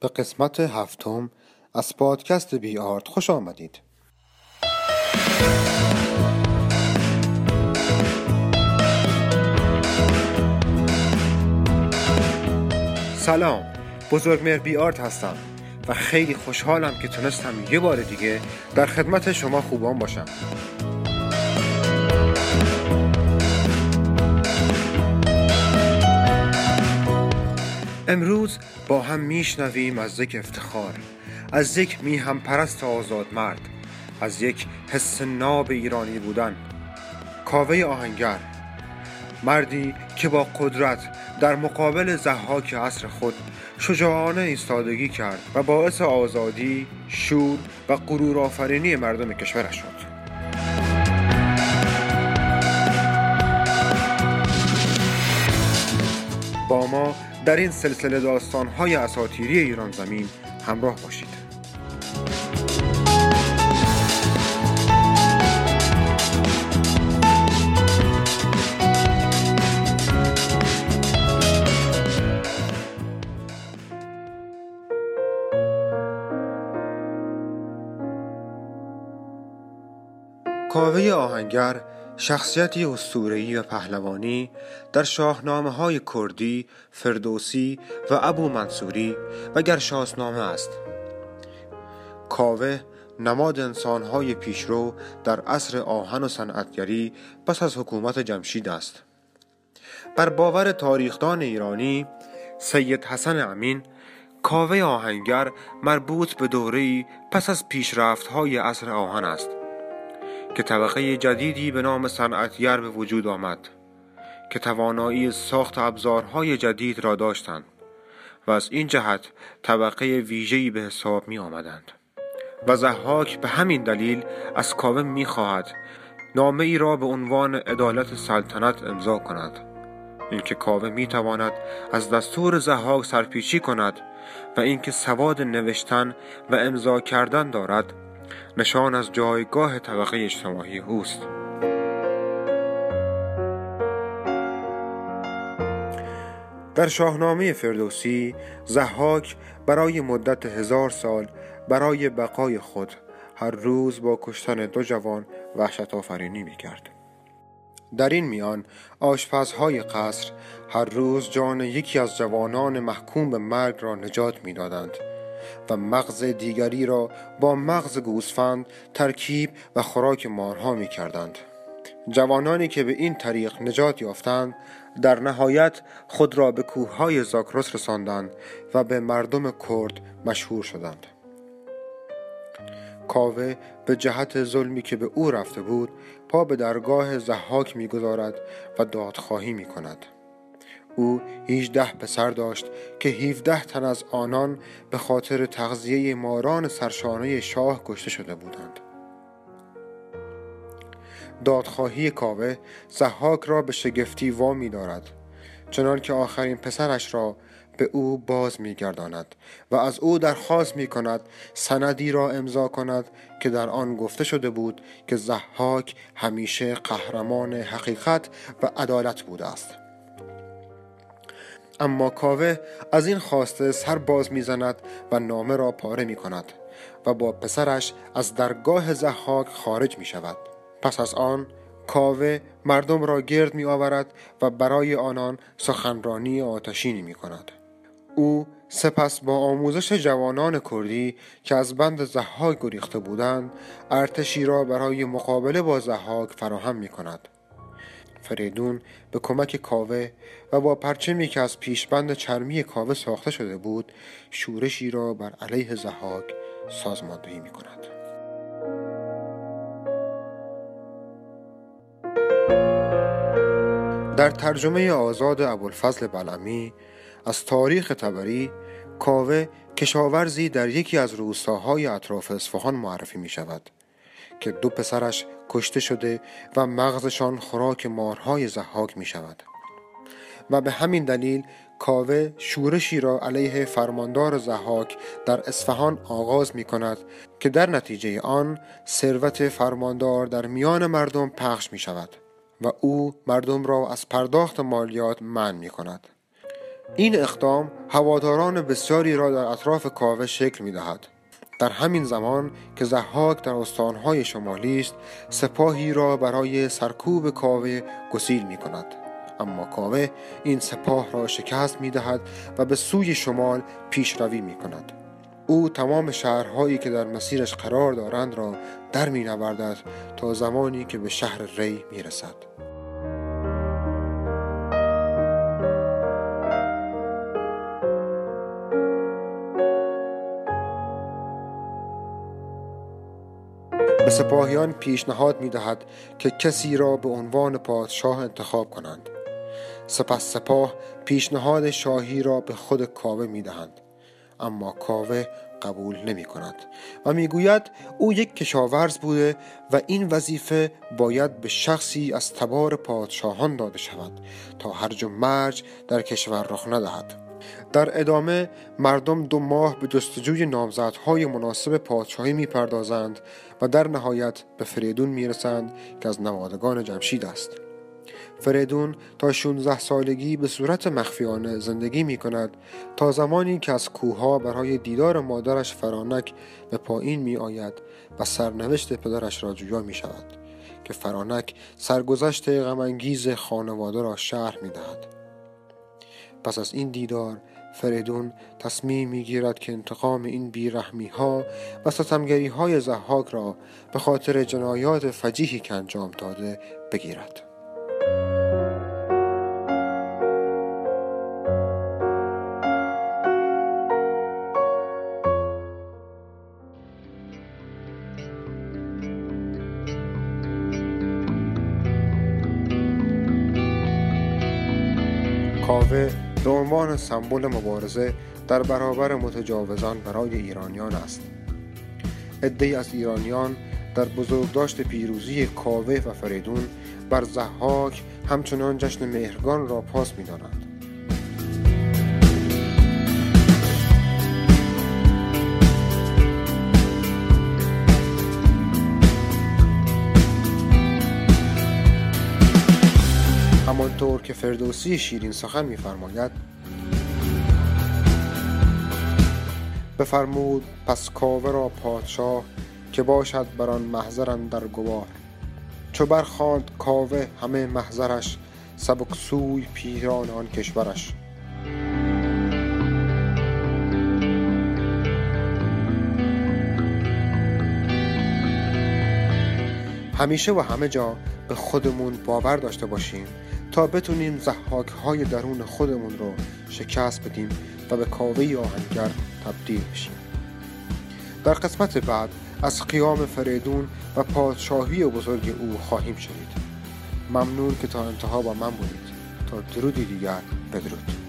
به قسمت هفتم از پادکست بی آرت خوش آمدید. سلام بزرگمهر بی آرت هستم و خیلی خوشحالم که تونستم یه بار دیگه در خدمت شما خوبان باشم. امروز با هم میشنویم از یک افتخار از یک میهم پرست آزاد مرد از یک حس ناب ایرانی بودن کاوه آهنگر مردی که با قدرت در مقابل زحاک عصر خود شجاعانه ایستادگی کرد و باعث آزادی، شور و غرور آفرینی مردم کشورش شد. با ما در این سلسله داستانهای اساتیری ایران زمین همراه باشید. کاوه آهنگر شخصیتی اسطوره‌ای و پهلوانی در شاهنامه های کردی، فردوسی و ابو منصوری و گرشاسنامه است. کاوه نماد انسانهای پیشرو در عصر آهن و صنعتگری پس از حکومت جمشید است. بر باور تاریخدان ایرانی سید حسن امین کاوه آهنگر مربوط به دوره‌ای پس از پیشرفت‌های عصر آهن است. که طبقه جدیدی به نام صنعتگر به وجود آمد که توانایی ساخت ابزارهای جدید را داشتند و از این جهت طبقه ویژه‌ای به حساب می آمدند و زحاک به همین دلیل از کاوه می خواهد نامه ای را به عنوان عدالت سلطنت امضا کند. اینکه کاوه می تواند از دستور زحاک سرپیچی کند و اینکه سواد نوشتن و امضا کردن دارد نشان از جایگاه طبقه اجتماعی اوست در شاهنامه فردوسی زحاک برای مدت هزار سال برای بقای خود هر روز با کشتن دو جوان وحشت آفرینی می کرد. در این میان آشپزهای قصر هر روز جان یکی از جوانان محکوم به مرگ را نجات می‌دادند و مغز دیگری را با مغز گوسفند ترکیب و خوراک مارها می کردند. جوانانی که به این طریق نجات یافتند در نهایت خود را به کوههای زاکروس رساندند و به مردم کرد مشهور شدند. کاوه به جهت ظلمی که به او رفته بود پا به درگاه زحاک می‌گذارد و دادخواهی می کند. او 18 پسر داشت که 17 تن از آنان به خاطر تغذیه ماران سرشانه شاه کشته شده بودند. دادخواهی کاوه زحاک را به شگفتی وامی دارد چنان که آخرین پسرش را به او باز میگرداند و از او درخواست می کند سندی را امضا کند که در آن گفته شده بود که زحاک همیشه قهرمان حقیقت و عدالت بوده است اما کاوه از این خواسته سر باز می‌زند و نامه را پاره می کند و با پسرش از درگاه زحاک خارج می شود پس از آن کاوه مردم را گرد می آورد و برای آنان سخنرانی آتشینی می کند او سپس با آموزش جوانان کردی که از بند زحاک گریخته بودند ارتشی را برای مقابله با زحاک فراهم می کند فریدون به کمک کاوه و با پرچمی که از پیشبند چرمی کاوه ساخته شده بود شورشی را بر علیه زحاک سازماندهی می کند. در ترجمه آزاد ابوالفضل بلعمی از تاریخ تبری کاوه کشاورزی در یکی از روستاهای اطراف اصفهان معرفی می شود که دو پسرش کشته شده و مغزشان خوراک مارهای زحاک می شود و به همین دلیل کاوه شورشی را علیه فرماندار زحاک در اصفهان آغاز می کند که در نتیجه آن ثروت فرماندار در میان مردم پخش می شود و او مردم را از پرداخت مالیات من می کند این اقدام هواداران بسیاری را در اطراف کاوه شکل می دهد. در همین زمان که زحاک در استانهای شمالی است سپاهی را برای سرکوب کاوه گسیل می کند اما کاوه این سپاه را شکست می دهد و به سوی شمال پیشروی می کند او تمام شهرهایی که در مسیرش قرار دارند را در می تا زمانی که به شهر ری می رسد. سپاهیان پیشنهاد می دهد که کسی را به عنوان پادشاه انتخاب کنند. سپس سپاه پیشنهاد شاهی را به خود کاوه می دهند اما کاوه قبول نمی کند و می‌گوید او یک کشاورز بوده و این وظیفه باید به شخصی از تبار پادشاهان داده شود تا هرج و مرج در کشور رخ ندهد. در ادامه مردم دو ماه به جستجوی نامزدهای مناسب پادشاهی می‌پردازند و در نهایت به فریدون می‌رسند که از نوادگان جمشید است فریدون تا 16 سالگی به صورت مخفیانه زندگی می کند تا زمانی که از کوها برای دیدار مادرش فرانک به پایین می آید و سرنوشت پدرش را جویا می شود که فرانک سرگذشت غمانگیز خانواده را شهر می دهد. پس از این دیدار فریدون تصمیم می گیرد که انتقام این بیرحمی ها و ستمگری های زحاک را به خاطر جنایات فجیحی که انجام داده بگیرد. کاوه به عنوان سمبل مبارزه در برابر متجاوزان برای ایرانیان است. عدهای از ایرانیان در بزرگداشت پیروزی کاوه و فریدون بر زحاک همچنان جشن مهرگان را پاس می‌دانند. همانطور که فردوسی شیرین سخن میفرماید. بفرمود پس کاوه را پادشاه که باشد بر آن محضرن در گواه. چو برخواند کاوه همه محضرش سبک سوی پیران آن کشورش. همیشه و همه جا به خودمون باور داشته باشیم. تا بتونیم زحاک های درون خودمون رو شکست بدیم و به کاوه آهنگر تبدیل بشیم. در قسمت بعد از قیام فریدون و پادشاهی بزرگ او خواهیم شنید. ممنون که تا انتها با من بودید. تا درودی دیگر بدرود.